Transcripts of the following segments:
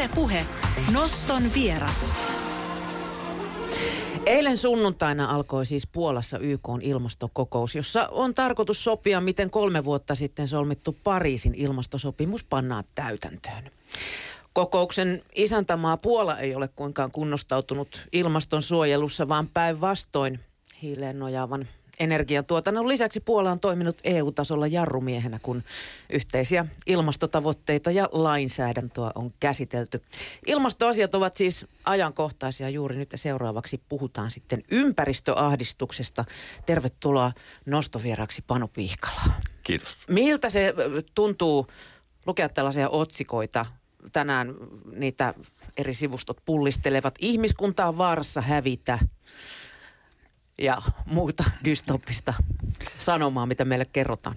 Yle Puhe. Noston vieras. Eilen sunnuntaina alkoi siis Puolassa YK ilmastokokous, jossa on tarkoitus sopia, miten kolme vuotta sitten solmittu Pariisin ilmastosopimus pannaan täytäntöön. Kokouksen isäntämaa Puola ei ole kuinkaan kunnostautunut ilmastonsuojelussa, vaan päinvastoin hiileen nojaavan energiantuotannon lisäksi Puola on toiminut EU-tasolla jarrumiehenä, kun yhteisiä ilmastotavoitteita ja lainsäädäntöä on käsitelty. Ilmastoasiat ovat siis ajankohtaisia juuri nyt ja seuraavaksi puhutaan sitten ympäristöahdistuksesta. Tervetuloa nostovieraksi Panu Pihkala. Kiitos. Miltä se tuntuu lukea tällaisia otsikoita? Tänään niitä eri sivustot pullistelevat. Ihmiskunta on vaarassa hävitä ja muuta dystopista sanomaa, mitä meille kerrotaan?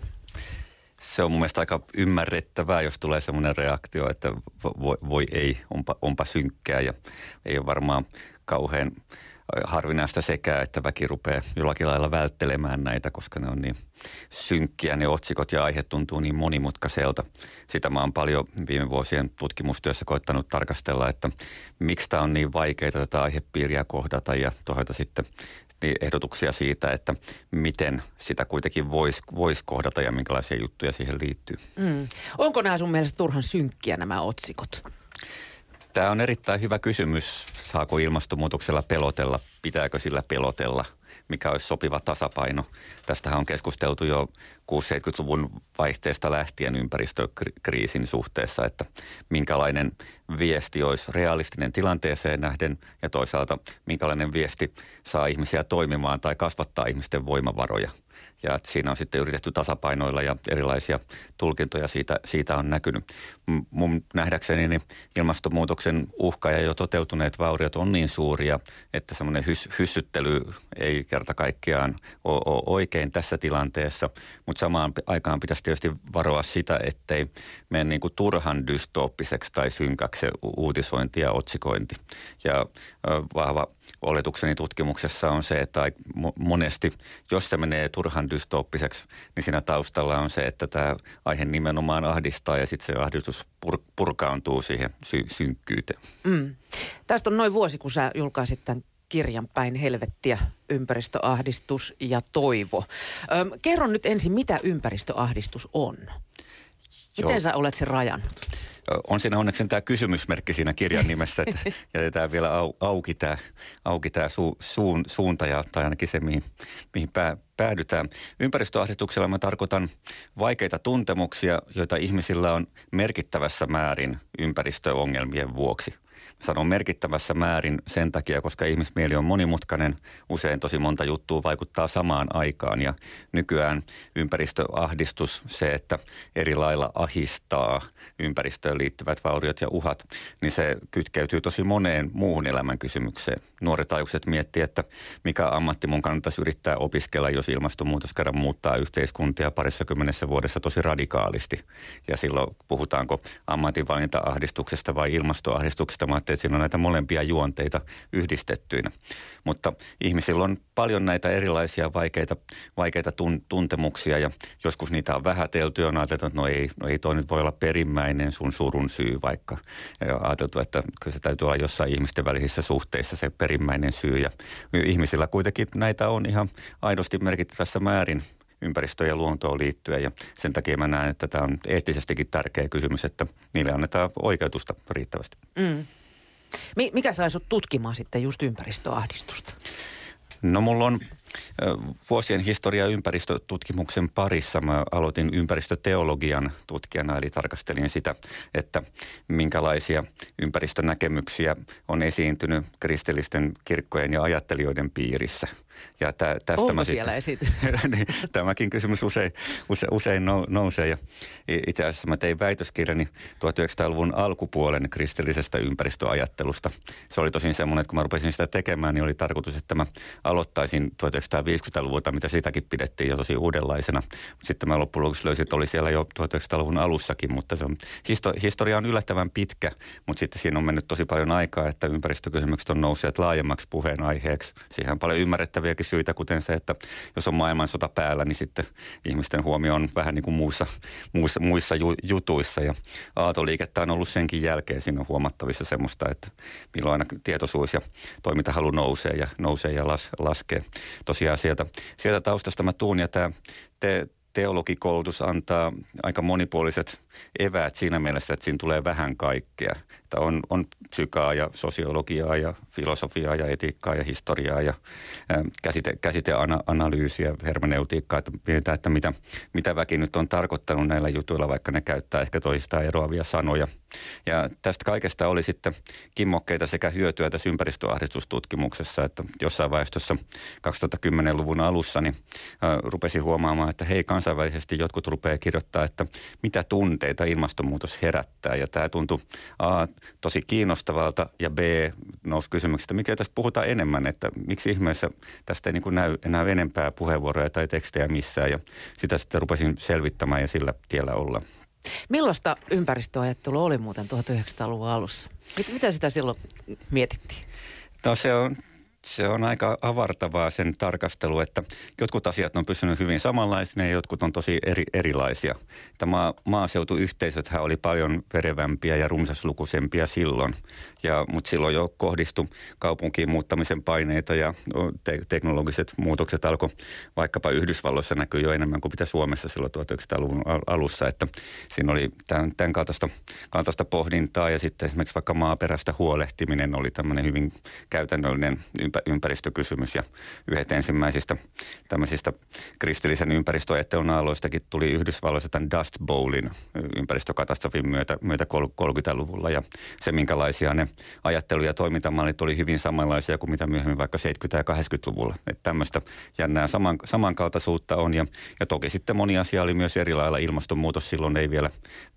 Se on mun mielestä aika ymmärrettävää, jos tulee semmoinen reaktio, että voi, voi ei, onpa, onpa synkkää ja ei ole varmaan kauhean harvinaista sekä, että väki rupeaa jollakin lailla välttelemään näitä, koska ne on niin synkkiä, ne otsikot ja aihe tuntuu niin monimutkaiselta. Sitä mä oon paljon viime vuosien tutkimustyössä koittanut tarkastella, että miksi tämä on niin vaikeaa tätä aihepiiriä kohdata ja toisaalta sitten ehdotuksia siitä, että miten sitä kuitenkin voisi vois kohdata ja minkälaisia juttuja siihen liittyy. Mm. Onko nämä sun mielestä turhan synkkiä nämä otsikot? Tämä on erittäin hyvä kysymys. Saako ilmastonmuutoksella pelotella? Pitääkö sillä pelotella? Mikä olisi sopiva tasapaino? Tästähän on keskusteltu jo 60-70-luvun vaihteesta lähtien ympäristökriisin suhteessa, että minkälainen viesti olisi realistinen tilanteeseen nähden ja toisaalta minkälainen viesti saa ihmisiä toimimaan tai kasvattaa ihmisten voimavaroja – ja siinä on sitten yritetty tasapainoilla ja erilaisia tulkintoja siitä, siitä on näkynyt. Mun nähdäkseni niin ilmastonmuutoksen uhka ja jo toteutuneet vauriot on niin suuria, että semmoinen hys, hyssyttely ei kerta kaikkiaan ole, ole oikein tässä tilanteessa, mutta samaan aikaan pitäisi tietysti varoa sitä, ettei mene niin kuin turhan dystooppiseksi tai synkäksi uutisointi ja otsikointi. Ja vahva oletukseni tutkimuksessa on se, että monesti, jos se menee turhan dystooppiseksi, niin siinä taustalla on se, että tämä aihe nimenomaan ahdistaa ja sitten se ahdistus pur- purkaantuu siihen sy- synkkyyteen. Mm. Tästä on noin vuosi, kun sä julkaisit tämän kirjan Päin helvettiä, ympäristöahdistus ja toivo. Öm, kerro nyt ensin, mitä ympäristöahdistus on? Miten Joo. sä olet sen rajannut? On siinä onneksi tämä kysymysmerkki siinä kirjan nimessä, että jätetään vielä au, auki tämä, auki tämä su, suun, suunta ja, tai ainakin se, mihin, mihin pää, päädytään. Ympäristöasetuksella mä tarkoitan vaikeita tuntemuksia, joita ihmisillä on merkittävässä määrin ympäristöongelmien vuoksi sanon merkittävässä määrin sen takia, koska ihmismieli on monimutkainen. Usein tosi monta juttua vaikuttaa samaan aikaan ja nykyään ympäristöahdistus, se, että eri lailla ahistaa ympäristöön liittyvät vauriot ja uhat, niin se kytkeytyy tosi moneen muuhun elämän kysymykseen. Nuoret aikuiset miettii, että mikä ammatti mun kannattaisi yrittää opiskella, jos ilmastonmuutos kerran muuttaa yhteiskuntia parissa kymmenessä vuodessa tosi radikaalisti. Ja silloin puhutaanko ammatinvalinta-ahdistuksesta vai ilmastoahdistuksesta. Mä että siinä on näitä molempia juonteita yhdistettyinä. Mutta ihmisillä on paljon näitä erilaisia vaikeita, vaikeita tun, tuntemuksia ja joskus niitä on vähätelty ja on ajateltu, että no ei, no ei toi nyt voi olla perimmäinen sun surun syy vaikka. Ja ajateltu, että kyllä se täytyy olla jossain ihmisten välisissä suhteissa se perimmäinen syy ja ihmisillä kuitenkin näitä on ihan aidosti merkittävässä määrin ympäristöön ja luontoon liittyen. Ja sen takia mä näen, että tämä on eettisestikin tärkeä kysymys, että niille annetaan oikeutusta riittävästi. Mm. Mikä sai sut tutkimaan sitten just ympäristöahdistusta? No mulla on vuosien historia ympäristötutkimuksen parissa. Mä aloitin ympäristöteologian tutkijana, eli tarkastelin sitä, että minkälaisia ympäristönäkemyksiä on esiintynyt kristillisten kirkkojen ja ajattelijoiden piirissä – ja tä, tästä Onko mä siellä sitten, niin, tämäkin kysymys usein, use, usein nousee. Ja itse asiassa mä tein väitöskirjani 1900-luvun alkupuolen kristillisestä ympäristöajattelusta. Se oli tosin semmoinen, että kun mä rupesin sitä tekemään, niin oli tarkoitus, että mä aloittaisin 1950-luvulta, mitä sitäkin pidettiin jo tosi uudenlaisena. Sitten mä loppujen lopuksi löysin, että oli siellä jo 1900-luvun alussakin, mutta se on, historia on yllättävän pitkä, mutta sitten siinä on mennyt tosi paljon aikaa, että ympäristökysymykset on nousseet laajemmaksi puheenaiheeksi. Siihen on paljon ymmärrettäviä yksinkertaisiakin syitä, kuten se, että jos on maailmansota päällä, niin sitten ihmisten huomio on vähän niin kuin muissa, muissa, muissa jutuissa. Ja aatoliikettä on ollut senkin jälkeen. Siinä on huomattavissa semmoista, että milloin aina tietoisuus ja toimintahalu nousee ja nousee ja las, laskee. Tosiaan sieltä, sieltä taustasta mä tuun ja tämä te, teologikoulutus antaa aika monipuoliset eväät siinä mielessä, että siinä tulee vähän kaikkea. Että on, on psykaa ja sosiologiaa ja filosofiaa ja etiikkaa ja historiaa ja ä, käsite, käsiteanalyysiä, hermeneutiikkaa, että mietitään, että mitä, mitä väki nyt on tarkoittanut näillä jutuilla, vaikka ne käyttää ehkä toisistaan eroavia sanoja. Ja tästä kaikesta oli sitten kimmokkeita sekä hyötyä tässä ympäristöahdistustutkimuksessa, että jossain vaiheessa 2010-luvun alussa niin ä, rupesin huomaamaan, että hei kansainvälisesti jotkut rupeaa kirjoittaa, että mitä tunteita ilmastonmuutos herättää. Ja tämä tuntui A, tosi kiinnostavalta ja B, nousi kysymyksestä, mikä tästä puhutaan enemmän, että miksi ihmeessä tästä ei niin kuin näy enää enempää puheenvuoroja tai tekstejä missään. Ja sitä sitten rupesin selvittämään ja sillä tiellä olla. Millaista ympäristöajattelua oli muuten 1900-luvun alussa? Mitä sitä silloin mietittiin? No se on se on aika avartavaa sen tarkastelu, että jotkut asiat on pysynyt hyvin samanlaisina ja jotkut on tosi eri, erilaisia. Tämä maaseutuyhteisöthän oli paljon verevämpiä ja rumsaslukuisempia silloin, ja, mutta silloin jo kohdistui kaupunkiin muuttamisen paineita ja te- teknologiset muutokset alkoi vaikkapa Yhdysvalloissa näkyy jo enemmän kuin mitä Suomessa silloin 1900-luvun alussa, että siinä oli tämän, tämän kaltaista, kaltaista pohdintaa ja sitten esimerkiksi vaikka maaperästä huolehtiminen oli tämmöinen hyvin käytännöllinen ympäristökysymys ja yhdet ensimmäisistä tämmöisistä kristillisen ympäristöajattelun aloistakin tuli Yhdysvalloissa tämän Dust Bowlin ympäristökatastrofin myötä, myötä 30-luvulla ja se minkälaisia ne ajattelu- ja toimintamallit oli hyvin samanlaisia kuin mitä myöhemmin vaikka 70- ja 80-luvulla. Että tämmöistä jännää saman, samankaltaisuutta on ja, ja toki sitten moni asia oli myös eri lailla. Ilmastonmuutos silloin ei vielä,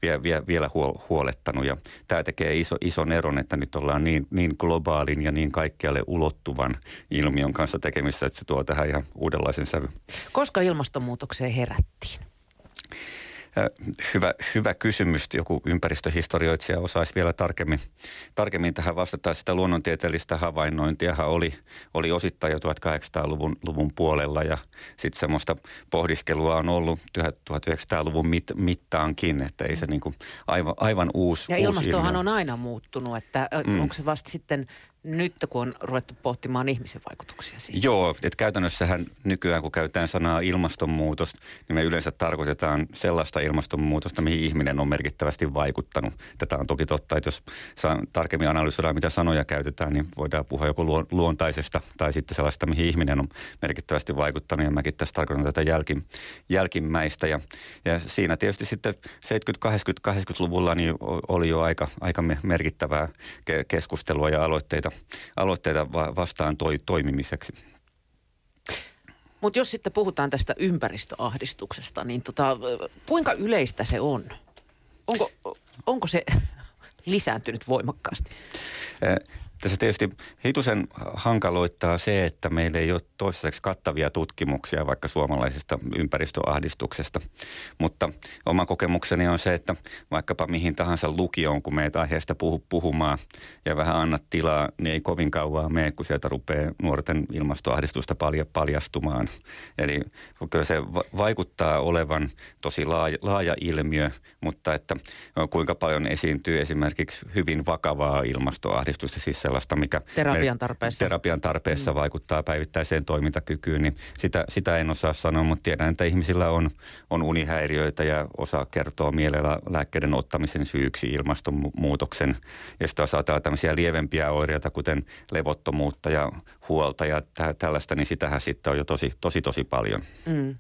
vielä, vielä, vielä huolettanut ja tämä tekee iso, ison eron, että nyt ollaan niin, niin globaalin ja niin kaikkialle ulottuvan vakavan ilmiön kanssa tekemissä, että se tuo tähän ihan uudenlaisen sävy. Koska ilmastonmuutokseen herättiin? Hyvä, hyvä kysymys. Joku ympäristöhistorioitsija osaisi vielä tarkemmin, tarkemmin tähän vastata. Sitä luonnontieteellistä havainnointia oli, oli osittain jo 1800-luvun luvun puolella ja sitten semmoista pohdiskelua on ollut 1900-luvun mit, mittaankin, että ei se niinku aivan, aivan uusi Ja uusi ilmastohan ilmiö. on aina muuttunut, että mm. onko se vasta sitten nyt, kun on ruvettu pohtimaan ihmisen vaikutuksia siihen. Joo, että käytännössähän nykyään, kun käytetään sanaa ilmastonmuutos, niin me yleensä tarkoitetaan sellaista ilmastonmuutosta, mihin ihminen on merkittävästi vaikuttanut. Tätä on toki totta, että jos tarkemmin analysoida, mitä sanoja käytetään, niin voidaan puhua joko luontaisesta tai sitten sellaista, mihin ihminen on merkittävästi vaikuttanut. Ja mäkin tässä tarkoitan tätä jälki, jälkimmäistä. Ja, ja siinä tietysti sitten 70-, 80-, 80-luvulla niin oli jo aika, aika merkittävää keskustelua ja aloitteita aloitteita vastaan toi, toimimiseksi. Mutta jos sitten puhutaan tästä ympäristöahdistuksesta, niin tota, kuinka yleistä se on? Onko, onko se lisääntynyt voimakkaasti? Tässä tietysti hitusen hankaloittaa se, että meillä ei ole toistaiseksi kattavia tutkimuksia vaikka suomalaisesta ympäristöahdistuksesta. Mutta oma kokemukseni on se, että vaikkapa mihin tahansa lukioon, kun meitä aiheesta puhu, puhumaan ja vähän annat tilaa, niin ei kovin kauan mene, kun sieltä rupeaa nuorten ilmastoahdistusta palja, paljastumaan. Eli kyllä se vaikuttaa olevan tosi laaja, laaja ilmiö, mutta että kuinka paljon esiintyy esimerkiksi hyvin vakavaa ilmastoahdistusta, siis sellaista, mikä terapian tarpeessa, terapian tarpeessa mm. vaikuttaa päivittäiseen toimintakykyyn, niin sitä, sitä en osaa sanoa, mutta tiedän, että ihmisillä on, on unihäiriöitä ja osa kertoo mielellä lääkkeiden ottamisen syyksi ilmastonmuutoksen. Ja sitten osaa tämmöisiä lievempiä oireita, kuten levottomuutta ja huolta ja tä, tällaista, niin sitähän sitten on jo tosi, tosi, tosi paljon. Mm.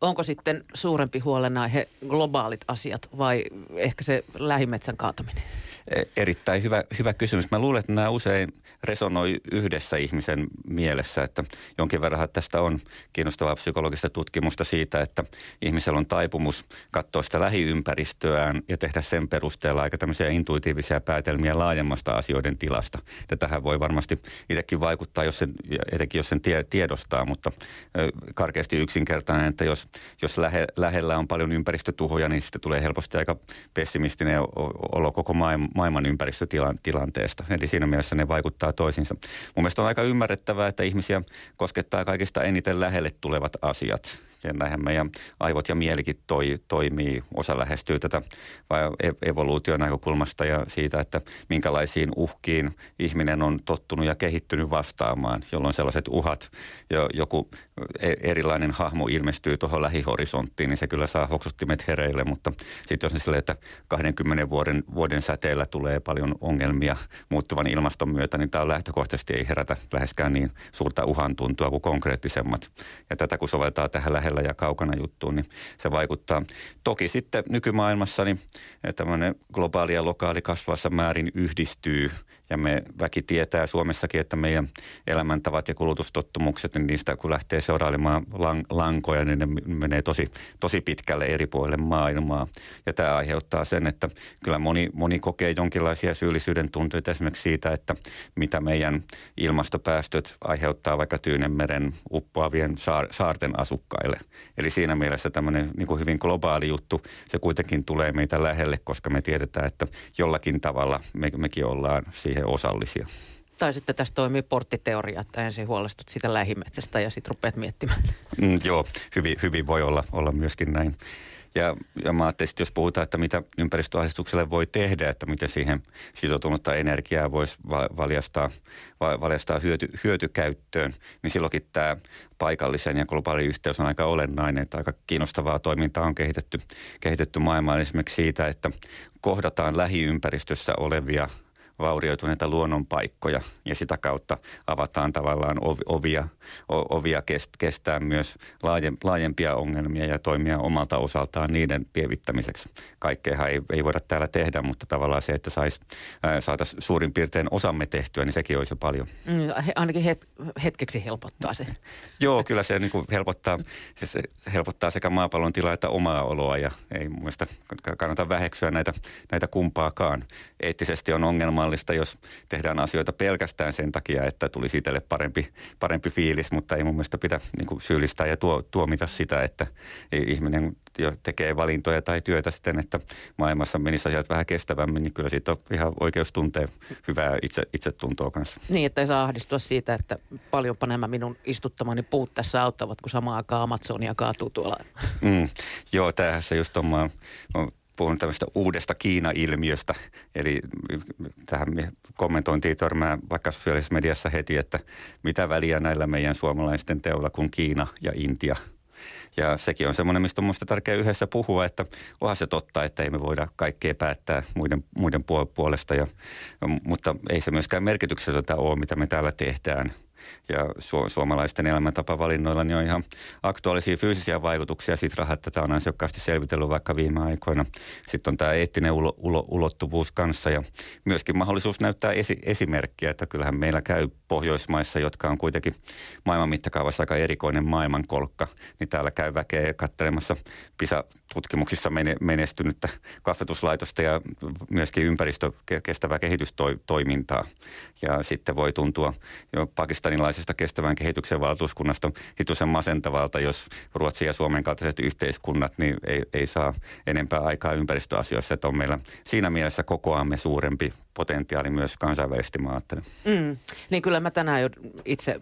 Onko sitten suurempi huolenaihe globaalit asiat vai ehkä se lähimetsän kaataminen? E, erittäin hyvä, hyvä kysymys. Mä luulen, että nämä usein resonoi yhdessä ihmisen mielessä, että jonkin verran tästä on kiinnostavaa psykologista tutkimusta siitä, että ihmisellä on taipumus katsoa sitä lähiympäristöään ja tehdä sen perusteella aika tämmöisiä intuitiivisia päätelmiä laajemmasta asioiden tilasta. Tähän voi varmasti itsekin vaikuttaa, jos sen, etenkin jos sen tie, tiedostaa, mutta karkeasti yksinkertainen, että jos, jos lähe, lähellä on paljon ympäristötuhoja, niin sitten tulee helposti aika pessimistinen olo koko maailma maailman ympäristötilanteesta. Eli siinä mielessä ne vaikuttaa toisiinsa. Mun mielestä on aika ymmärrettävää, että ihmisiä koskettaa kaikista eniten lähelle tulevat asiat ja näinhän meidän aivot ja mielikin toi, toimii. Osa lähestyy tätä evoluution näkökulmasta ja siitä, että minkälaisiin uhkiin ihminen on tottunut ja kehittynyt vastaamaan, jolloin sellaiset uhat, jo, joku e, erilainen hahmo ilmestyy tuohon lähihorisonttiin, niin se kyllä saa hoksuttimet hereille, mutta sitten jos ne sille, että 20 vuoden, vuoden säteellä tulee paljon ongelmia muuttuvan ilmaston myötä, niin tämä lähtökohtaisesti ei herätä läheskään niin suurta uhan tuntua kuin konkreettisemmat. Ja tätä kun soveltaa tähän lähellä ja kaukana juttuun, niin se vaikuttaa. Toki sitten nykymaailmassa niin tämmöinen globaali ja lokaali kasvavassa määrin yhdistyy ja me väki tietää Suomessakin, että meidän elämäntavat ja kulutustottumukset, niin niistä kun lähtee seurailemaan lankoja, niin ne menee tosi, tosi pitkälle eri puolille maailmaa. Ja tämä aiheuttaa sen, että kyllä moni, moni kokee jonkinlaisia syyllisyyden tunteita esimerkiksi siitä, että mitä meidän ilmastopäästöt aiheuttaa vaikka Tyynenmeren uppoavien saar- saarten asukkaille. Eli siinä mielessä tämmöinen niin kuin hyvin globaali juttu, se kuitenkin tulee meitä lähelle, koska me tiedetään, että jollakin tavalla me, mekin ollaan siihen siihen osallisia. Tai sitten tässä toimii porttiteoria, että ensin huolestut sitä lähimetsästä ja sitten rupeat miettimään. Mm, joo, hyvin, hyvin voi olla, olla myöskin näin. Ja, ja mä ajattelin, että jos puhutaan, että mitä ympäristöahdistukselle voi tehdä, että miten siihen sitoutunutta energiaa voisi valjastaa, valjastaa hyöty, hyötykäyttöön, niin silloinkin tämä paikallisen ja globaalin yhteys on aika olennainen. Että aika kiinnostavaa toimintaa on kehitetty, kehitetty maailmaan esimerkiksi siitä, että kohdataan lähiympäristössä olevia – vaurioituneita luonnonpaikkoja ja sitä kautta avataan tavallaan ovia, ovia kestää myös laajempia ongelmia ja toimia omalta osaltaan niiden pievittämiseksi. Kaikkeahan ei, ei voida täällä tehdä, mutta tavallaan se, että sais, saataisiin suurin piirtein osamme tehtyä, niin sekin olisi jo paljon. Mm, ainakin het, hetkeksi helpottaa se. Joo, kyllä se niin kuin helpottaa, se helpottaa sekä maapallon tilaa että omaa oloa ja ei mun mielestä kannata väheksyä näitä, näitä kumpaakaan. Eettisesti on ongelma ongelmallista, jos tehdään asioita pelkästään sen takia, että tulisi itselle parempi, parempi fiilis, mutta ei mun mielestä pidä niin kuin syyllistää ja tuo, tuomita sitä, että ihminen jo tekee valintoja tai työtä sitten, että maailmassa menisi asiat vähän kestävämmin, niin kyllä siitä on ihan oikeus tuntea hyvää itse, itsetuntoa kanssa. Niin, että ei saa ahdistua siitä, että paljonpa nämä minun istuttamani puut tässä auttavat, kun samaan aikaan Amazonia kaatuu tuolla. Mm, joo, tämähän se just on, mä, mä puhun tämmöistä uudesta Kiina-ilmiöstä. Eli tähän kommentointiin törmää vaikka sosiaalisessa mediassa heti, että mitä väliä näillä meidän suomalaisten teolla kuin Kiina ja Intia. Ja sekin on semmoinen, mistä on minusta tärkeää yhdessä puhua, että onhan se totta, että ei me voida kaikkea päättää muiden, muiden puolesta. Ja, mutta ei se myöskään merkityksetöntä ole, mitä me täällä tehdään – ja su- suomalaisten elämäntapavalinnoilla niin on ihan aktuaalisia fyysisiä vaikutuksia. Sitra tätä on ansiokkaasti selvitellyt vaikka viime aikoina. Sitten on tämä eettinen ulo- ulo- ulottuvuus kanssa ja myöskin mahdollisuus näyttää esi- esimerkkiä, että kyllähän meillä käy Pohjoismaissa, jotka on kuitenkin maailman mittakaavassa aika erikoinen maailmankolkka, niin täällä käy väkeä katselemassa PISA-tutkimuksissa menestynyttä kasvatuslaitosta ja myöskin ympäristökestävää kehitystoimintaa. Ja sitten voi tuntua jo pakistanilaisesta kestävän kehityksen valtuuskunnasta hitusen masentavalta, jos Ruotsin ja Suomen kaltaiset yhteiskunnat niin ei, ei saa enempää aikaa ympäristöasioissa. Että on meillä siinä mielessä kokoamme suurempi potentiaali myös kansainvälisesti, mä. Mm. Niin kyllä mä tänään jo itse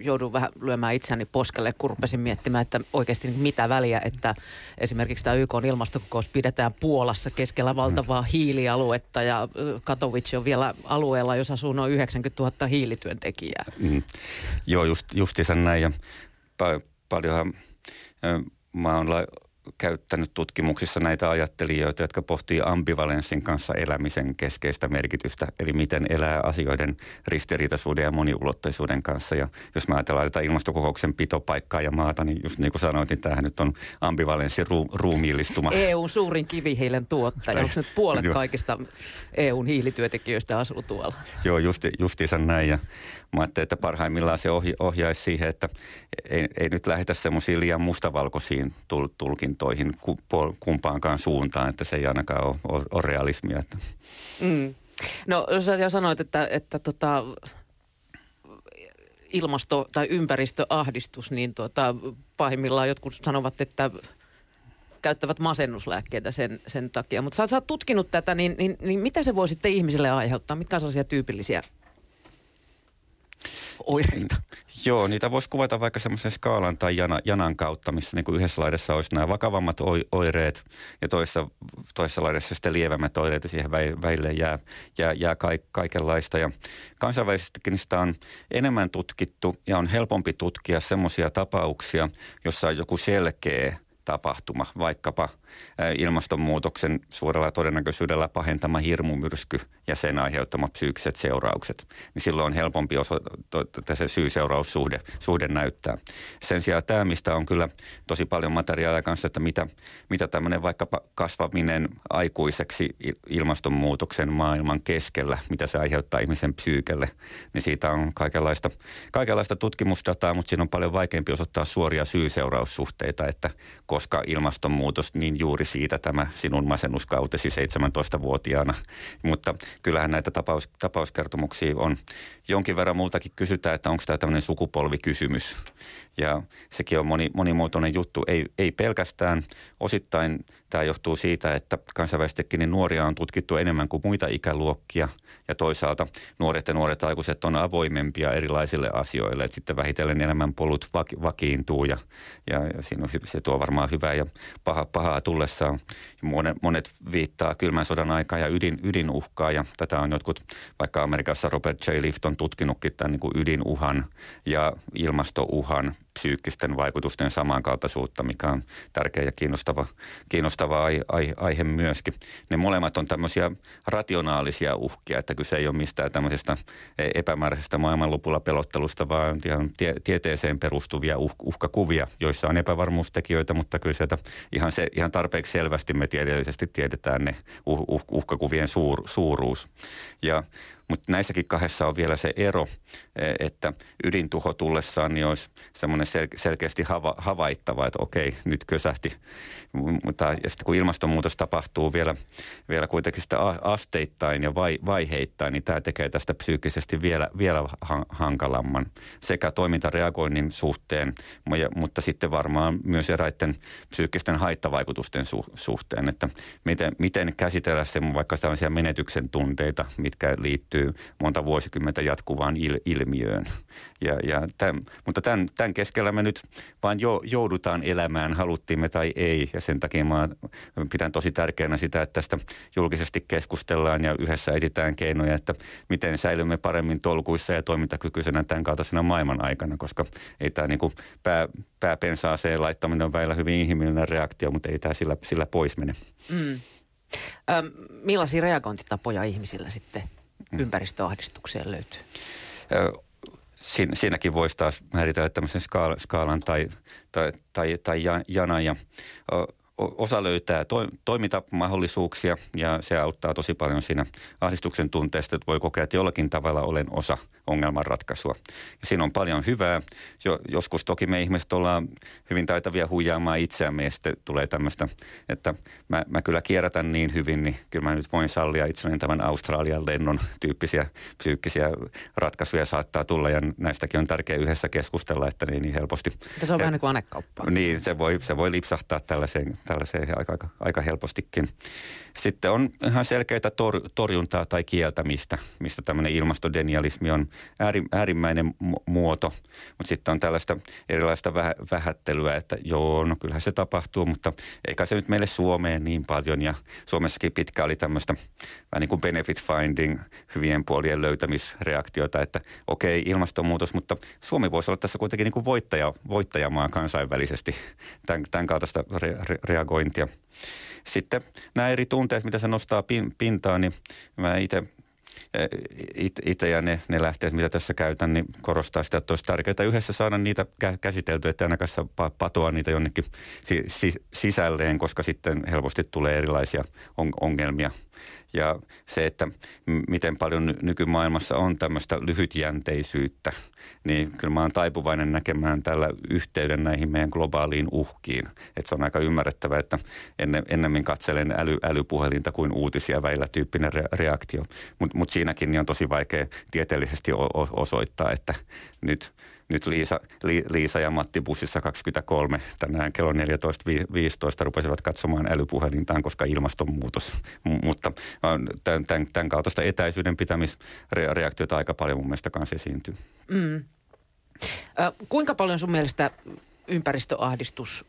joudun vähän lyömään itseäni poskelle, kun rupesin miettimään, että oikeasti mitä väliä, että esimerkiksi tämä YK ilmastokokous pidetään Puolassa keskellä valtavaa mm. hiilialuetta ja Katowice on vielä alueella, jos asuu noin 90 000 hiilityöntekijää. Mm. Joo, just, justiinsa näin ja pa- paljonhan mä oon la- käyttänyt tutkimuksissa näitä ajattelijoita, jotka pohtii ambivalenssin kanssa elämisen keskeistä merkitystä, eli miten elää asioiden ristiriitaisuuden ja moniulotteisuuden kanssa. Ja jos mä ajatellaan tätä ilmastokokouksen pitopaikkaa ja maata, niin just niin kuin sanoit, niin tämähän nyt on ambivalenssi ru- ruumiillistuma. EUn suurin kivihiilen tuottaja. Onko nyt puolet kaikista EUn hiilityötekijöistä asuu tuolla? Joo, justi, justiinsa näin. Ja Mä ajattelin, että parhaimmillaan se ohjaisi siihen, että ei, ei nyt lähdetä semmoisiin liian mustavalkoisiin tul, tulkintoihin kumpaankaan suuntaan, että se ei ainakaan ole, ole, ole realismia. Että. Mm. No sä jo sanoit, että, että tota, ilmasto- tai ympäristöahdistus, niin tuota, pahimmillaan jotkut sanovat, että käyttävät masennuslääkkeitä sen, sen takia. Mutta sä, sä oot tutkinut tätä, niin, niin, niin mitä se voi sitten ihmiselle aiheuttaa? Mitkä on sellaisia tyypillisiä oireita? Joo, niitä voisi kuvata vaikka semmoisen skaalan tai jana, janan kautta, missä niin kuin yhdessä laidassa olisi nämä vakavammat oireet ja toisessa, toisessa laidassa sitten lievemmät oireet ja siihen väille jää, jää, jää kaikenlaista. Ja kansainvälisestikin sitä on enemmän tutkittu ja on helpompi tutkia semmoisia tapauksia, jossa on joku selkeä tapahtuma, vaikkapa ilmastonmuutoksen suurella todennäköisyydellä pahentama hirmumyrsky ja sen aiheuttamat psyykkiset seuraukset, niin silloin on helpompi osa, se syy-seuraussuhde suhde näyttää. Sen sijaan tämä, mistä on kyllä tosi paljon materiaalia kanssa, että mitä, mitä tämmöinen vaikkapa kasvaminen aikuiseksi ilmastonmuutoksen maailman keskellä, mitä se aiheuttaa ihmisen psyykelle, niin siitä on kaikenlaista, kaikenlaista tutkimusdataa, mutta siinä on paljon vaikeampi osoittaa suoria syy-seuraussuhteita, että koska ilmastonmuutos niin juuri siitä tämä sinun masennuskautesi 17-vuotiaana. Mutta kyllähän näitä tapaus, tapauskertomuksia on jonkin verran multakin kysytään, että onko tämä tämmöinen sukupolvikysymys. Ja sekin on moni, monimuotoinen juttu. Ei, ei pelkästään osittain tämä johtuu siitä, että kansainvälisestikin niin nuoria on tutkittu enemmän kuin muita ikäluokkia. Ja toisaalta nuoret ja nuoret aikuiset on avoimempia erilaisille asioille. Että sitten vähitellen elämänpolut vaki, vakiintuu ja, ja, ja siinä on, se tuo varmaan hyvää ja paha, pahaa tullessaan. Monet, monet viittaa kylmän sodan aikaa ja ydin, ydinuhkaa ja tätä on jotkut, vaikka Amerikassa Robert J. Lifton tutkinutkin tämän niin kuin ydinuhan ja ilmastouhan psyykkisten vaikutusten samankaltaisuutta, mikä on tärkeä ja kiinnostava, kiinnostava ai, ai, aihe myöskin. Ne molemmat on tämmöisiä rationaalisia uhkia, että kyse ei ole mistään tämmöisestä epämääräisestä maailmanlopulla pelottelusta, vaan ihan tie, tieteeseen perustuvia uh, uhkakuvia, joissa on epävarmuustekijöitä, mutta kyllä sieltä ihan, se, ihan tarpeeksi selvästi me tieteellisesti tiedetään ne uh, uh, uhkakuvien suur, suuruus. Ja mutta näissäkin kahdessa on vielä se ero, e, että ydintuho tullessaan niin olisi semmoinen sel- selkeästi hava- havaittava, että okei, nyt kösähti. Mutta ja sitten kun ilmastonmuutos tapahtuu vielä, vielä kuitenkin sitä asteittain ja vai- vaiheittain, niin tämä tekee tästä psyykkisesti vielä, vielä hankalamman sekä toimintareagoinnin suhteen, mutta sitten varmaan myös eräiden psyykkisten haittavaikutusten su- suhteen, että miten, miten käsitellä se vaikka sellaisia menetyksen tunteita, mitkä liittyy liittyy monta vuosikymmentä jatkuvaan il, ilmiöön. Ja, ja tämän, mutta tämän, tämän keskellä me nyt vain jo, joudutaan elämään, haluttiin me tai ei. Ja sen takia mä pidän tosi tärkeänä sitä, että tästä julkisesti keskustellaan ja yhdessä etsitään keinoja, että miten säilymme paremmin tolkuissa ja toimintakykyisenä tämän kaltaisena maailman aikana, koska ei tämä niin pää, pääpensaaseen laittaminen on väillä hyvin inhimillinen reaktio, mutta ei tämä sillä, sillä pois mene. Mm. Ähm, millaisia reagointitapoja ihmisillä sitten ympäristöahdistukseen löytyy? Siin, siinäkin voisi taas määritellä tämmöisen skaalan tai, tai, tai, tai janan. Ja osa löytää to, toimintamahdollisuuksia ja se auttaa tosi paljon siinä ahdistuksen tunteesta, että voi kokea, että jollakin tavalla olen osa ongelmanratkaisua. Ja siinä on paljon hyvää. Jo, joskus toki me ihmiset ollaan hyvin taitavia huijaamaan itseämme ja sitten tulee tämmöistä, että mä, mä kyllä kierrätän niin hyvin, niin kyllä mä nyt voin sallia itselleni tämän Australian lennon tyyppisiä psyykkisiä ratkaisuja saattaa tulla ja näistäkin on tärkeää yhdessä keskustella, että niin, niin helposti. Se on vähän niin kuin anekauppaa. Niin, se voi, se voi lipsahtaa tällaiseen, tällaiseen aika, aika, aika helpostikin. Sitten on ihan selkeitä tor, torjuntaa tai kieltämistä, mistä tämmöinen ilmastodenialismi on ääri, äärimmäinen muoto. Mutta sitten on tällaista erilaista vähä, vähättelyä, että joo, no kyllähän se tapahtuu, mutta eikä se nyt meille Suomeen niin paljon. Ja Suomessakin pitkä oli tämmöistä vähän niin kuin benefit finding, hyvien puolien löytämisreaktiota, että okei, ilmastonmuutos, mutta Suomi voisi olla tässä kuitenkin niin kuin voittaja, voittajamaa kansainvälisesti tämän, tämän kaltaista re, re, reagointia. Sitten nämä eri tunteet, mitä se nostaa pin, pintaan, niin mä itse itse ja ne, ne lähteet, mitä tässä käytän, niin korostaa sitä, että olisi tärkeää yhdessä saada niitä käsiteltyä, että ainakaan patoa niitä jonnekin sisälleen, koska sitten helposti tulee erilaisia ongelmia – ja se, että miten paljon nykymaailmassa on tämmöistä lyhytjänteisyyttä, niin kyllä mä oon taipuvainen näkemään tällä yhteyden näihin meidän globaaliin uhkiin. Että se on aika ymmärrettävä, että ennen, ennemmin katselen äly, älypuhelinta kuin uutisia väillä tyyppinen re, reaktio. Mutta mut siinäkin niin on tosi vaikea tieteellisesti o, o, osoittaa, että nyt nyt Liisa, Li, Liisa ja Matti bussissa 23 tänään kello 14.15 rupesivat katsomaan älypuhelintaan, koska ilmastonmuutos. Mutta tämän, tämän, tämän kaltaista etäisyyden pitämisreaktiota aika paljon mun mielestä kanssa esiintyy. Mm. Äh, kuinka paljon sun mielestä ympäristöahdistus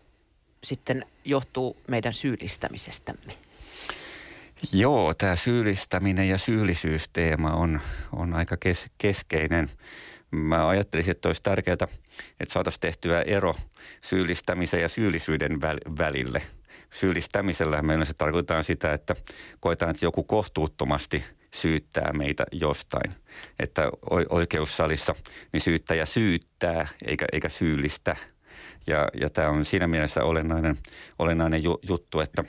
sitten johtuu meidän syyllistämisestämme? Joo, tämä syyllistäminen ja syyllisyysteema on, on aika kes, keskeinen. Mä ajattelisin, että olisi tärkeää, että saataisiin tehtyä ero syyllistämisen ja syyllisyyden välille. Syyllistämisellä meillä se tarkoittaa sitä, että koetaan, että joku kohtuuttomasti syyttää meitä jostain. Että oikeussalissa niin syyttäjä syyttää eikä, eikä syyllistä – ja, ja tämä on siinä mielessä olennainen, olennainen ju, juttu, että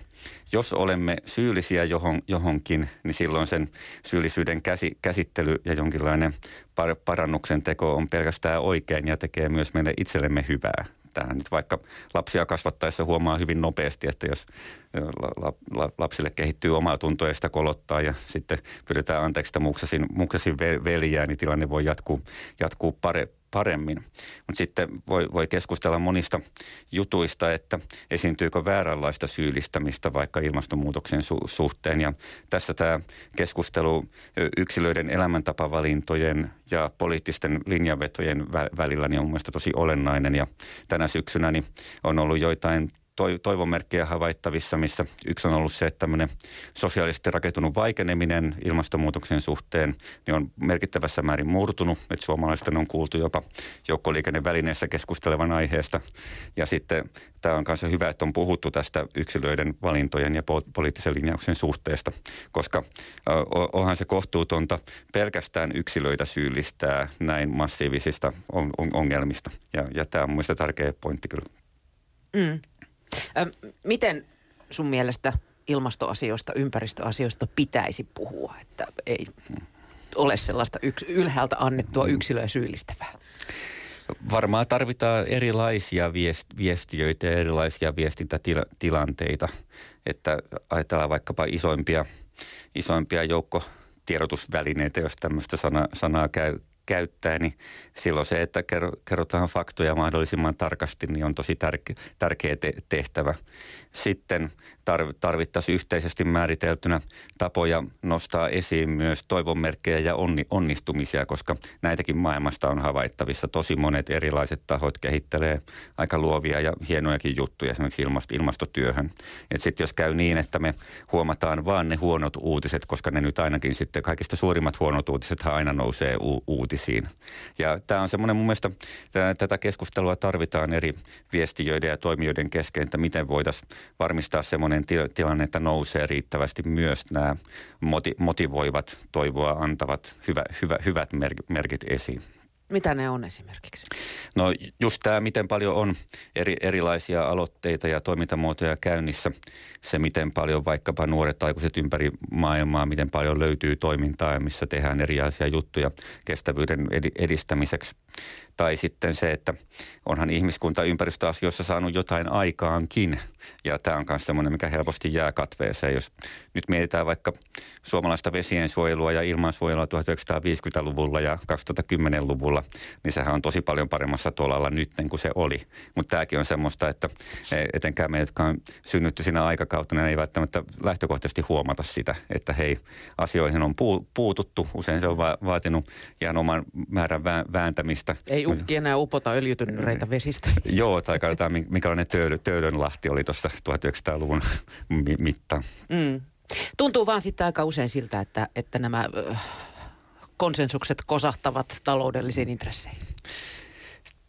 jos olemme syyllisiä johon, johonkin, niin silloin sen syyllisyyden käsi, käsittely ja jonkinlainen par, parannuksen teko on pelkästään oikein ja tekee myös meille itsellemme hyvää. Tähän nyt vaikka lapsia kasvattaessa huomaa hyvin nopeasti, että jos la, la, lapsille kehittyy omaa tuntoa ja sitä kolottaa ja sitten pyydetään anteeksi sitä muksasin, muksasin veljää, niin tilanne voi jatkuu, jatkuu pare, paremmin. Mutta sitten voi, voi keskustella monista jutuista, että esiintyykö vääränlaista syyllistämistä vaikka ilmastonmuutoksen su- suhteen. Ja tässä tämä keskustelu yksilöiden elämäntapavalintojen ja poliittisten linjanvetojen vä- välillä niin on mielestäni tosi olennainen. Ja tänä syksynä niin on ollut joitain toivomerkkejä havaittavissa, missä yksi on ollut se, että tämmöinen sosiaalisesti rakentunut vaikeneminen ilmastonmuutoksen suhteen niin on merkittävässä määrin murtunut. Että suomalaisten on kuultu jopa joukkoliikennevälineessä keskustelevan aiheesta. Ja sitten tämä on kanssa hyvä, että on puhuttu tästä yksilöiden valintojen ja poliittisen linjauksen suhteesta, koska onhan se kohtuutonta pelkästään yksilöitä syyllistää näin massiivisista ongelmista. Ja, ja tämä on mielestäni tärkeä pointti kyllä. Mm. Miten sun mielestä ilmastoasioista, ympäristöasioista pitäisi puhua, että ei ole sellaista yks, ylhäältä annettua yksilöä syyllistävää? Varmaan tarvitaan erilaisia viestiöitä ja erilaisia viestintätilanteita, että ajatellaan vaikkapa isoimpia, isoimpia joukkotiedotusvälineitä, jos tämmöistä sana, sanaa käy, käyttää, niin silloin se, että kerrotaan faktoja mahdollisimman tarkasti, niin on tosi tärke, tärkeä te- tehtävä. Sitten tarvittaisiin yhteisesti määriteltynä tapoja nostaa esiin myös toivonmerkkejä ja onni, onnistumisia, koska näitäkin maailmasta on havaittavissa. Tosi monet erilaiset tahot kehittelee aika luovia ja hienojakin juttuja esimerkiksi ilmast, ilmastotyöhön. Sitten jos käy niin, että me huomataan vaan ne huonot uutiset, koska ne nyt ainakin sitten kaikista suurimmat huonot uutiset aina nousee u- uutisiin. Ja tämä on semmoinen mun mielestä, tätä keskustelua tarvitaan eri viestiöiden ja toimijoiden kesken, että miten voitaisiin varmistaa semmoinen tilanne, että nousee riittävästi myös nämä motivoivat, toivoa antavat hyvä, hyvä, hyvät merkit esiin. Mitä ne on esimerkiksi? No just tämä, miten paljon on eri, erilaisia aloitteita ja toimintamuotoja käynnissä. Se, miten paljon vaikkapa nuoret aikuiset ympäri maailmaa, miten paljon löytyy toimintaa ja missä tehdään erilaisia juttuja kestävyyden edistämiseksi. Tai sitten se, että onhan ihmiskunta ympäristöasioissa saanut jotain aikaankin. Ja tämä on myös semmoinen, mikä helposti jää katveeseen. Jos nyt mietitään vaikka suomalaista vesien suojelua ja ilmansuojelua 1950-luvulla ja 2010-luvulla, niin sehän on tosi paljon paremmassa tolalla nyt kuin se oli. Mutta tämäkin on semmoista, että e, etenkään me, jotka on synnytty siinä aikakautta, ei välttämättä lähtökohtaisesti huomata sitä, että hei, asioihin on puututtu. Usein se on va- vaatinut ihan oman määrän vääntämistä. Ei uhki enää upota öljytynnyreitä vesistä. Joo, tai katsotaan minkälainen töölö, Töölönlahti oli tuossa 1900-luvun mitta. Mm. Tuntuu vaan sitten aika usein siltä, että, että nämä konsensukset kosahtavat taloudellisiin intresseihin.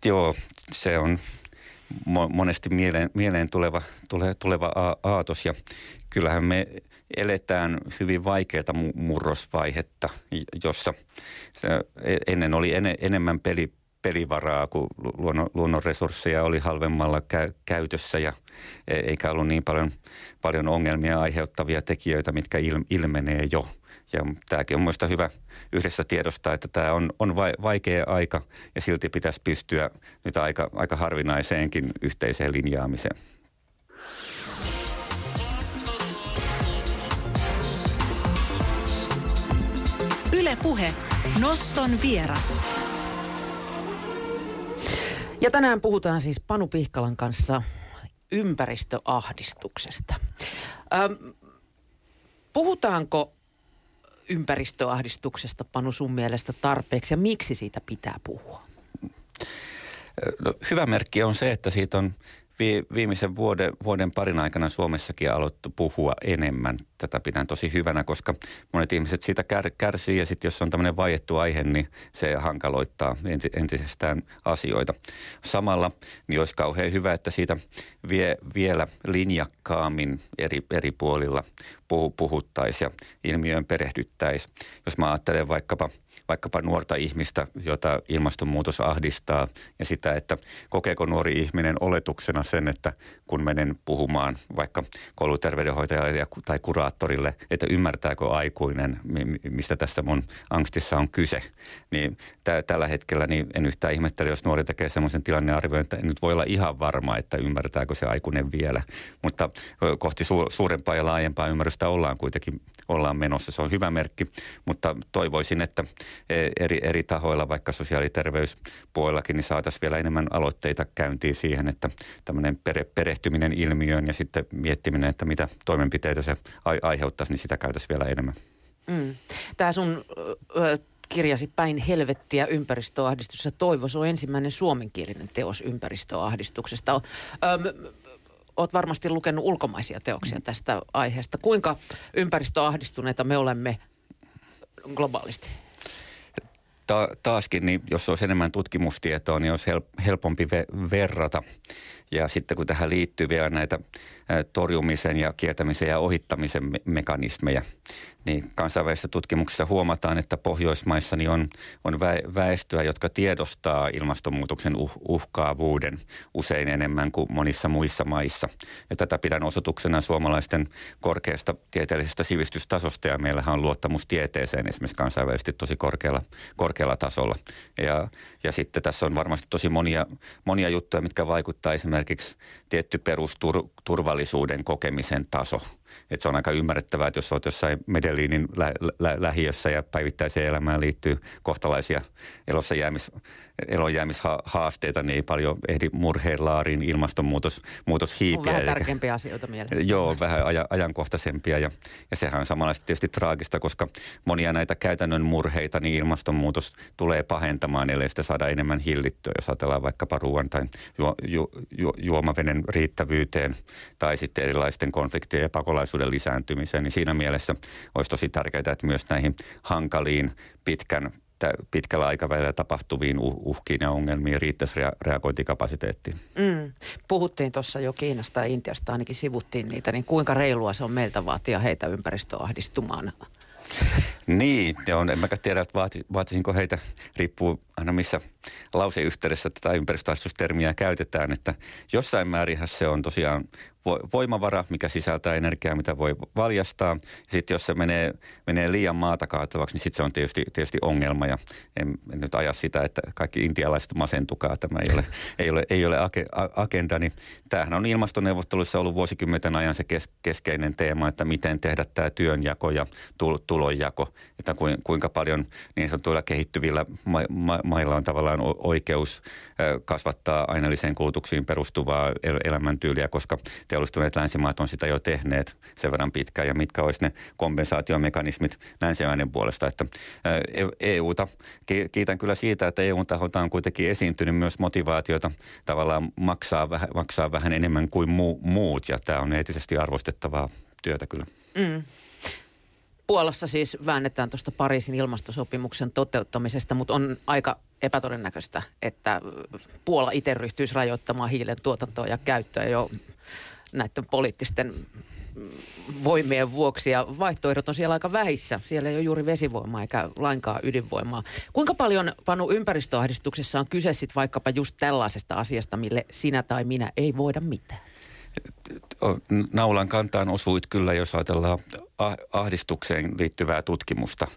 Joo, se on monesti mieleen, mieleen tuleva, tule, tuleva aatos ja kyllähän me eletään hyvin vaikeaa murrosvaihetta, jossa ennen oli en, enemmän peli, pelivaraa, kun luonnon, luonnon resursseja oli halvemmalla kä- käytössä ja e, eikä ollut niin paljon, paljon ongelmia aiheuttavia tekijöitä, mitkä il, ilmenee jo. Ja tämäkin on mielestäni hyvä yhdessä tiedostaa, että tämä on, on vaikea aika ja silti pitäisi pystyä nyt aika, aika harvinaiseenkin yhteiseen linjaamiseen. Yle Puhe. Noston vieras. Ja tänään puhutaan siis Panu Pihkalan kanssa ympäristöahdistuksesta. Ähm, puhutaanko ympäristöahdistuksesta, Panu, sun mielestä tarpeeksi ja miksi siitä pitää puhua? No, hyvä merkki on se, että siitä on viimeisen vuoden, vuoden parin aikana Suomessakin aloittu puhua enemmän. Tätä pidän tosi hyvänä, koska monet ihmiset siitä kär, kärsii ja sitten jos on tämmöinen vaiettu aihe, niin se hankaloittaa entisestään asioita. Samalla niin olisi kauhean hyvä, että siitä vie, vielä linjakkaammin eri, eri puolilla puhuttaisiin ja ilmiöön perehdyttäisiin. Jos mä ajattelen vaikkapa – vaikkapa nuorta ihmistä, jota ilmastonmuutos ahdistaa ja sitä, että kokeeko nuori ihminen oletuksena sen, että kun menen puhumaan vaikka kouluterveydenhoitajalle tai kuraattorille, että ymmärtääkö aikuinen, mistä tässä mun angstissa on kyse. Niin tä- tällä hetkellä niin en yhtään ihmettele, jos nuori tekee semmoisen tilannearvion, että nyt voi olla ihan varma, että ymmärtääkö se aikuinen vielä. Mutta kohti su- suurempaa ja laajempaa ymmärrystä ollaan kuitenkin ollaan menossa. Se on hyvä merkki, mutta toivoisin, että eri, eri tahoilla, vaikka sosiaali- ja terveyspuolellakin, niin saataisiin vielä enemmän aloitteita käyntiin siihen, että tämmöinen pere, perehtyminen ilmiöön ja sitten miettiminen, että mitä toimenpiteitä se aiheuttaisi, niin sitä käytäisiin vielä enemmän. Mm. Tämä sun ö, kirjasi Päin helvettiä ympäristöahdistuksessa. Toivo, se on ensimmäinen suomenkielinen teos ympäristöahdistuksesta. Ö, oot varmasti lukenut ulkomaisia teoksia tästä aiheesta. Kuinka ympäristöahdistuneita me olemme globaalisti? Ta- taaskin, niin jos olisi enemmän tutkimustietoa, niin olisi helpompi ve- verrata. Ja sitten kun tähän liittyy vielä näitä torjumisen ja kiertämisen ja ohittamisen me- mekanismeja, niin kansainvälisessä tutkimuksessa huomataan, että Pohjoismaissa niin on, on väestöä, jotka tiedostaa ilmastonmuutoksen uh, uhkaavuuden usein enemmän kuin monissa muissa maissa. Ja tätä pidän osoituksena suomalaisten korkeasta tieteellisestä sivistystasosta ja meillähän on luottamus tieteeseen esimerkiksi kansainvälisesti tosi korkealla, korkealla tasolla. Ja, ja sitten tässä on varmasti tosi monia, monia juttuja, mitkä vaikuttaa esimerkiksi tietty perusturvallisuuden kokemisen taso – että se on aika ymmärrettävää, että jos olet jossain Medellinin lä- lä- lähiössä ja päivittäiseen elämään liittyy kohtalaisia elossa jäämis, elonjäämishaasteita, niin ei paljon ehdi murheen laariin ilmastonmuutos muutos hiipiä. On vähän tärkeämpiä asioita mielessä. Joo, vähän aj- ajankohtaisempia ja, ja sehän on samanlaisesti tietysti traagista, koska monia näitä käytännön murheita niin ilmastonmuutos tulee pahentamaan, ellei sitä saada enemmän hillittyä. Jos ajatellaan vaikkapa ruoan tai ju- ju- ju- juomaveden riittävyyteen tai sitten erilaisten konfliktien ja pakolaisuuden lisääntymiseen, niin siinä mielessä olisi tosi tärkeää, että myös näihin hankaliin pitkän pitkällä aikavälillä tapahtuviin uhkiin ja ongelmiin riittäisi rea- reagointikapasiteettiin. Mm. Puhuttiin tuossa jo Kiinasta ja Intiasta, ainakin sivuttiin niitä, niin kuinka reilua se on meiltä vaatia heitä ympäristöahdistumaan? Niin, ja on, en mä tiedä, että vaati, vaatisinko heitä, riippuu aina missä lauseyhteydessä tätä ympäristöastustermiä käytetään, että jossain määrin se on tosiaan voimavara, mikä sisältää energiaa, mitä voi valjastaa. Ja sitten jos se menee, menee liian maata kaatavaksi, niin sitten se on tietysti, tietysti ongelma. Ja en, en nyt aja sitä, että kaikki intialaiset masentukaa. Tämä ei ole, ei ole, ei ole agenda. Niin tämähän on ilmastoneuvotteluissa ollut vuosikymmenten ajan se kes, keskeinen teema, että miten tehdä tämä työnjako ja tulonjako. Että kuinka paljon niin sanotuilla kehittyvillä ma, ma, mailla on tavallaan oikeus kasvattaa aineelliseen kulutuksiin perustuvaa elämäntyyliä, koska teollistuneet länsimaat on sitä jo tehneet sen verran pitkään ja mitkä olisi ne kompensaatiomekanismit länsimaiden puolesta. Että EUta, e kiitän kyllä siitä, että EUn taholta on kuitenkin esiintynyt myös motivaatiota tavallaan maksaa vähän, maksaa vähän enemmän kuin muu, muut ja tämä on eettisesti arvostettavaa työtä kyllä. Mm. Puolassa siis väännetään tuosta Pariisin ilmastosopimuksen toteuttamisesta, mutta on aika epätodennäköistä, että Puola itse ryhtyisi rajoittamaan hiilen tuotantoa ja käyttöä jo näiden poliittisten voimien vuoksi ja vaihtoehdot on siellä aika vähissä. Siellä ei ole juuri vesivoimaa eikä lainkaan ydinvoimaa. Kuinka paljon Panu ympäristöahdistuksessa on kyse sitten vaikkapa just tällaisesta asiasta, mille sinä tai minä ei voida mitään? Naulan kantaan osuit kyllä, jos ajatellaan ahdistukseen liittyvää tutkimusta,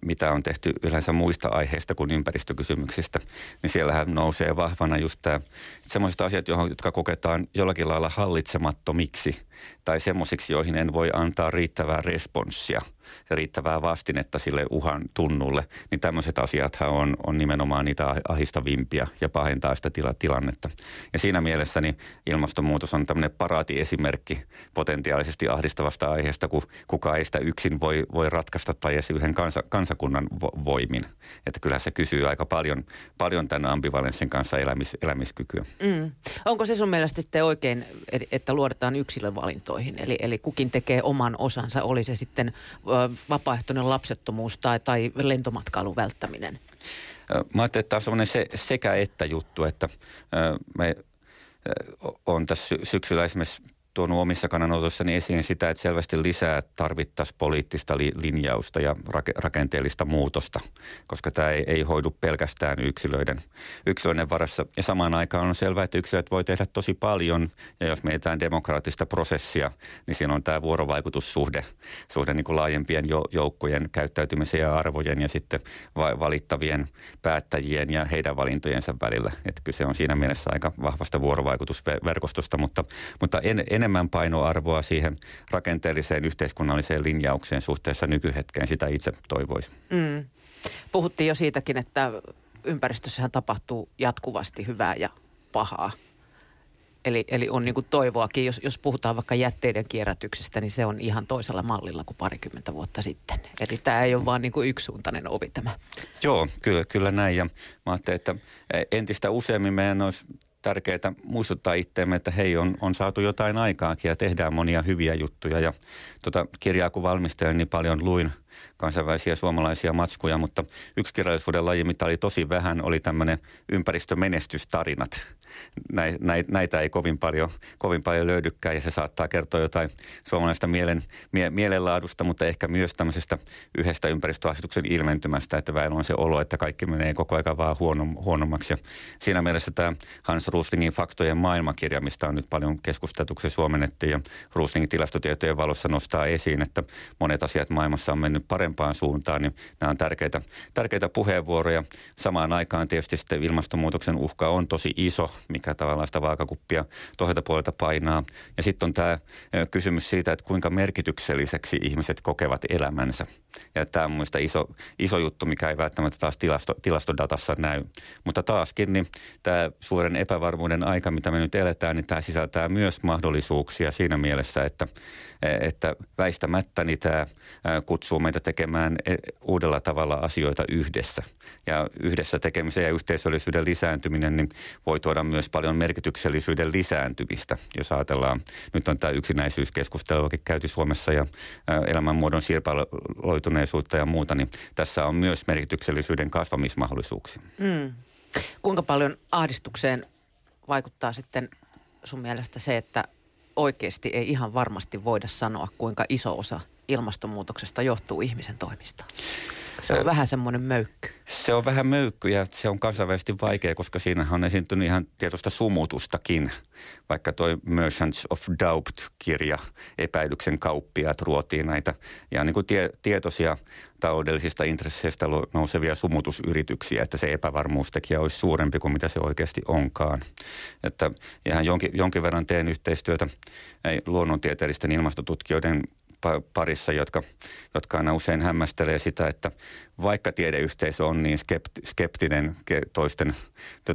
mitä on tehty yleensä muista aiheista kuin ympäristökysymyksistä, niin siellähän nousee vahvana just tämä, sellaiset asiat, jotka koketaan jollakin lailla hallitsemattomiksi – tai semmoisiksi, joihin en voi antaa riittävää responssia ja riittävää vastinetta sille uhan tunnulle, niin tämmöiset asiathan on, on nimenomaan niitä ahistavimpia ja pahentaa sitä tila, tilannetta. Ja siinä mielessä niin ilmastonmuutos on tämmöinen paraatiesimerkki potentiaalisesti ahdistavasta aiheesta, kun kukaan ei sitä yksin voi, voi ratkaista tai edes yhden kansa, kansakunnan voimin. Että kyllä se kysyy aika paljon, paljon tämän ambivalenssin kanssa elämis, elämiskykyä. Mm. Onko se sun mielestä sitten oikein, että luodetaan yksilövalintoihin? Eli, eli kukin tekee oman osansa, oli se sitten vapaaehtoinen lapsettomuus tai, tai lentomatkailun välttäminen? Mä ajattelin, että tämä on semmoinen se, sekä että juttu, että me on tässä syksyllä esimerkiksi tuonut omissa kannanotoissani esiin sitä, että selvästi lisää tarvittaisiin poliittista li- linjausta ja rake- rakenteellista muutosta, koska tämä ei, ei hoidu pelkästään yksilöiden, yksilöiden varassa. Ja samaan aikaan on selvää, että yksilöt voi tehdä tosi paljon, ja jos mietitään demokraattista prosessia, niin siinä on tämä vuorovaikutussuhde suhde niin kuin laajempien jo- joukkojen käyttäytymisen ja arvojen ja sitten va- valittavien päättäjien ja heidän valintojensa välillä. Että kyse on siinä mielessä aika vahvasta vuorovaikutusverkostosta, mutta, mutta en, en enemmän painoarvoa siihen rakenteelliseen yhteiskunnalliseen linjaukseen suhteessa nykyhetkeen. Sitä itse toivoisi. Mm. Puhuttiin jo siitäkin, että ympäristössähän tapahtuu jatkuvasti hyvää ja pahaa. Eli, eli on niin toivoakin, jos, jos puhutaan vaikka jätteiden kierrätyksestä, niin se on ihan toisella mallilla kuin parikymmentä vuotta sitten. Eli tämä ei ole vaan niin yksisuuntainen ovi tämä. Joo, kyllä, kyllä näin. Ja mä ajattelin, että entistä useammin meidän olisi tärkeää muistuttaa itseämme, että hei, on, on saatu jotain aikaakin ja tehdään monia hyviä juttuja. Ja tuota kirjaa kun valmistelin, niin paljon luin kansainvälisiä suomalaisia matskuja, mutta yksi kirjallisuuden laji, mitä oli tosi vähän, oli tämmöinen ympäristömenestystarinat näitä ei kovin paljon, kovin paljon löydykään ja se saattaa kertoa jotain suomalaista mielen, mie, mielenlaadusta, mutta ehkä myös tämmöisestä yhdestä ympäristöasetuksen ilmentymästä, että väillä on se olo, että kaikki menee koko ajan vaan huonom, huonommaksi. Ja siinä mielessä tämä Hans Ruslingin faktojen maailmakirja, mistä on nyt paljon keskusteltu, se suomennettiin ja Ruslingin tilastotietojen valossa nostaa esiin, että monet asiat maailmassa on mennyt parempaan suuntaan, niin nämä on tärkeitä, tärkeitä puheenvuoroja. Samaan aikaan tietysti sitten ilmastonmuutoksen uhka on tosi iso mikä tavallaan sitä vaakakuppia toiselta puolelta painaa. Ja sitten on tämä kysymys siitä, että kuinka merkitykselliseksi ihmiset kokevat elämänsä. Ja tämä on mielestäni iso, iso juttu, mikä ei välttämättä taas tilasto, tilastodatassa näy. Mutta taaskin niin tämä suuren epävarmuuden aika, mitä me nyt eletään, niin tämä sisältää myös mahdollisuuksia siinä mielessä, että, että väistämättä niin tämä kutsuu meitä tekemään e, uudella tavalla asioita yhdessä. Ja yhdessä tekemisen ja yhteisöllisyyden lisääntyminen niin voi tuoda myös paljon merkityksellisyyden lisääntymistä. Jos ajatellaan, nyt on tämä yksinäisyyskeskusteluakin käyty Suomessa ja elämänmuodon sirpaloituneisuutta ja muuta, niin tässä on myös merkityksellisyyden kasvamismahdollisuuksia. Mm. Kuinka paljon ahdistukseen vaikuttaa sitten sun mielestä se, että oikeasti ei ihan varmasti voida sanoa, kuinka iso osa ilmastonmuutoksesta johtuu ihmisen toimista? Se on vähän semmoinen möykky. Se on vähän möykky ja se on kansainvälisesti vaikea, koska siinä on esiintynyt ihan tietoista sumutustakin. Vaikka toi Merchants of Doubt-kirja, epäilyksen kauppiaat ruotiin näitä ja niin kuin tie, tietoisia taloudellisista intresseistä nousevia sumutusyrityksiä, että se epävarmuustekijä olisi suurempi kuin mitä se oikeasti onkaan. Että ihan jonkin, jonkin verran teen yhteistyötä luonnontieteellisten ilmastotutkijoiden parissa, jotka, jotka aina usein hämmästelee sitä, että vaikka tiedeyhteisö on niin skeptinen toisten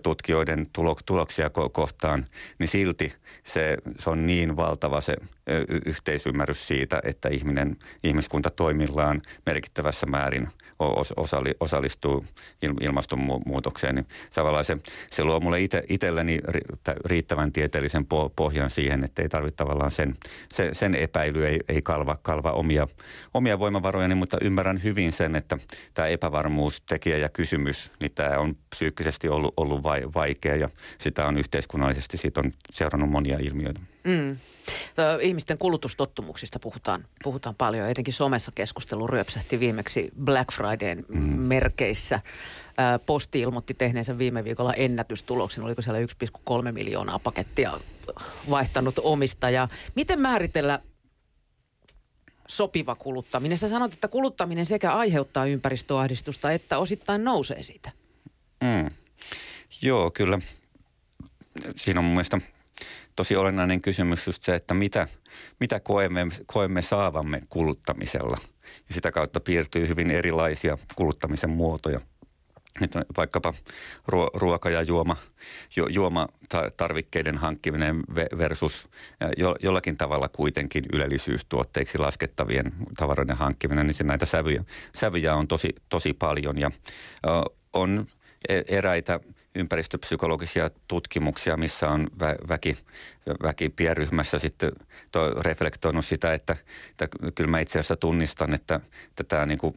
tutkijoiden tuloksia kohtaan, niin silti se, se on niin valtava se yhteisymmärrys siitä, että ihminen, ihmiskunta toimillaan merkittävässä määrin – osallistuu ilmastonmuutokseen, niin tavallaan se, se luo mulle ite, itselleni riittävän tieteellisen pohjan siihen, että ei tarvitse tavallaan sen, sen, sen epäily ei, ei kalva, kalva omia, omia voimavarojani, mutta ymmärrän hyvin sen, että tämä epävarmuustekijä ja kysymys, niin tämä on psyykkisesti ollut, ollut vaikea ja sitä on yhteiskunnallisesti, siitä on seurannut monia ilmiöitä. Mm. Ihmisten kulutustottumuksista puhutaan, puhutaan paljon. Etenkin somessa keskustelu ryöpsähti viimeksi Black Fridayn mm. merkeissä. Posti ilmoitti tehneensä viime viikolla ennätystuloksen. Oliko siellä 1,3 miljoonaa pakettia vaihtanut omistaja. Miten määritellä sopiva kuluttaminen? Sä sanot, että kuluttaminen sekä aiheuttaa ympäristöahdistusta että osittain nousee siitä. Mm. Joo, kyllä. Siinä on mun mielestä tosi olennainen kysymys just se, että mitä, mitä koemme, koemme saavamme kuluttamisella. Ja sitä kautta piirtyy hyvin erilaisia kuluttamisen muotoja – että vaikkapa ruoka- ja juoma, juomatarvikkeiden hankkiminen versus jo, jollakin tavalla kuitenkin ylellisyystuotteiksi laskettavien tavaroiden hankkiminen, niin näitä sävyjä, sävyjä on tosi, tosi paljon ja on e, eräitä ympäristöpsykologisia tutkimuksia, missä on väki, väki pienryhmässä sitten reflektoinut sitä, että, että kyllä mä itse asiassa tunnistan, että, että tämä niin kuin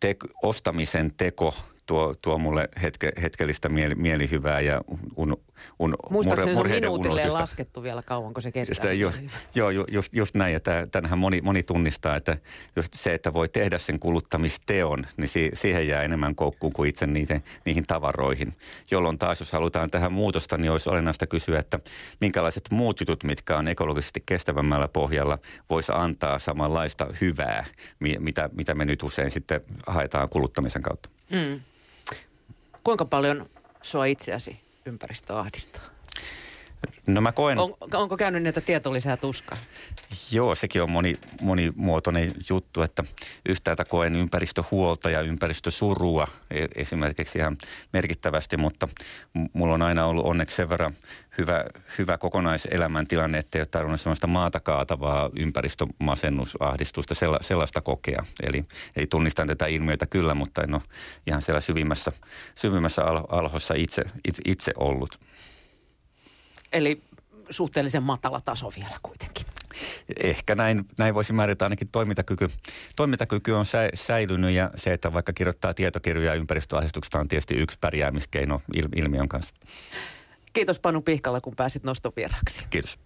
te, ostamisen teko tuo, tuo mulle hetke, hetkellistä mieli, mielihyvää ja un, un, Muistaakseni murhe, se on minuutille laskettu vielä kauanko se kestää. Sitä, jo, joo, just, just näin. Ja tämähän moni, moni tunnistaa, että just se, että voi tehdä sen kuluttamisteon, niin si, siihen jää enemmän koukkuun kuin itse niihin, niihin tavaroihin. Jolloin taas, jos halutaan tähän muutosta, niin olisi olennaista kysyä, että minkälaiset muut jutut, mitkä on ekologisesti kestävämmällä pohjalla, voisi antaa samanlaista hyvää, mitä, mitä me nyt usein sitten haetaan kuluttamisen kautta. Mm. Kuinka paljon sua itseäsi ympäristö ahdistaa? No mä koen... On, onko käynyt niitä tieto lisää tuskaa? Joo, sekin on moni, monimuotoinen juttu, että yhtäältä koen ympäristöhuolta ja ympäristösurua e, esimerkiksi ihan merkittävästi, mutta mulla on aina ollut onneksi sen verran hyvä, hyvä kokonaiselämäntilanne, että ei ole tarvinnut sellaista maata kaatavaa ympäristömasennusahdistusta, sellaista kokea. Eli, eli tunnistan tätä ilmiötä kyllä, mutta en ole ihan siellä syvimmässä, syvimmässä alhossa itse, itse, itse ollut. Eli suhteellisen matala taso vielä kuitenkin. Ehkä näin, näin voisi määritellä ainakin toimintakyky. Toimintakyky on sä, säilynyt ja se, että vaikka kirjoittaa tietokirjoja ympäristöahdistuksesta on tietysti yksi pärjäämiskeino il, ilmiön kanssa. Kiitos Panu Pihkalla, kun pääsit nostovieraaksi. Kiitos.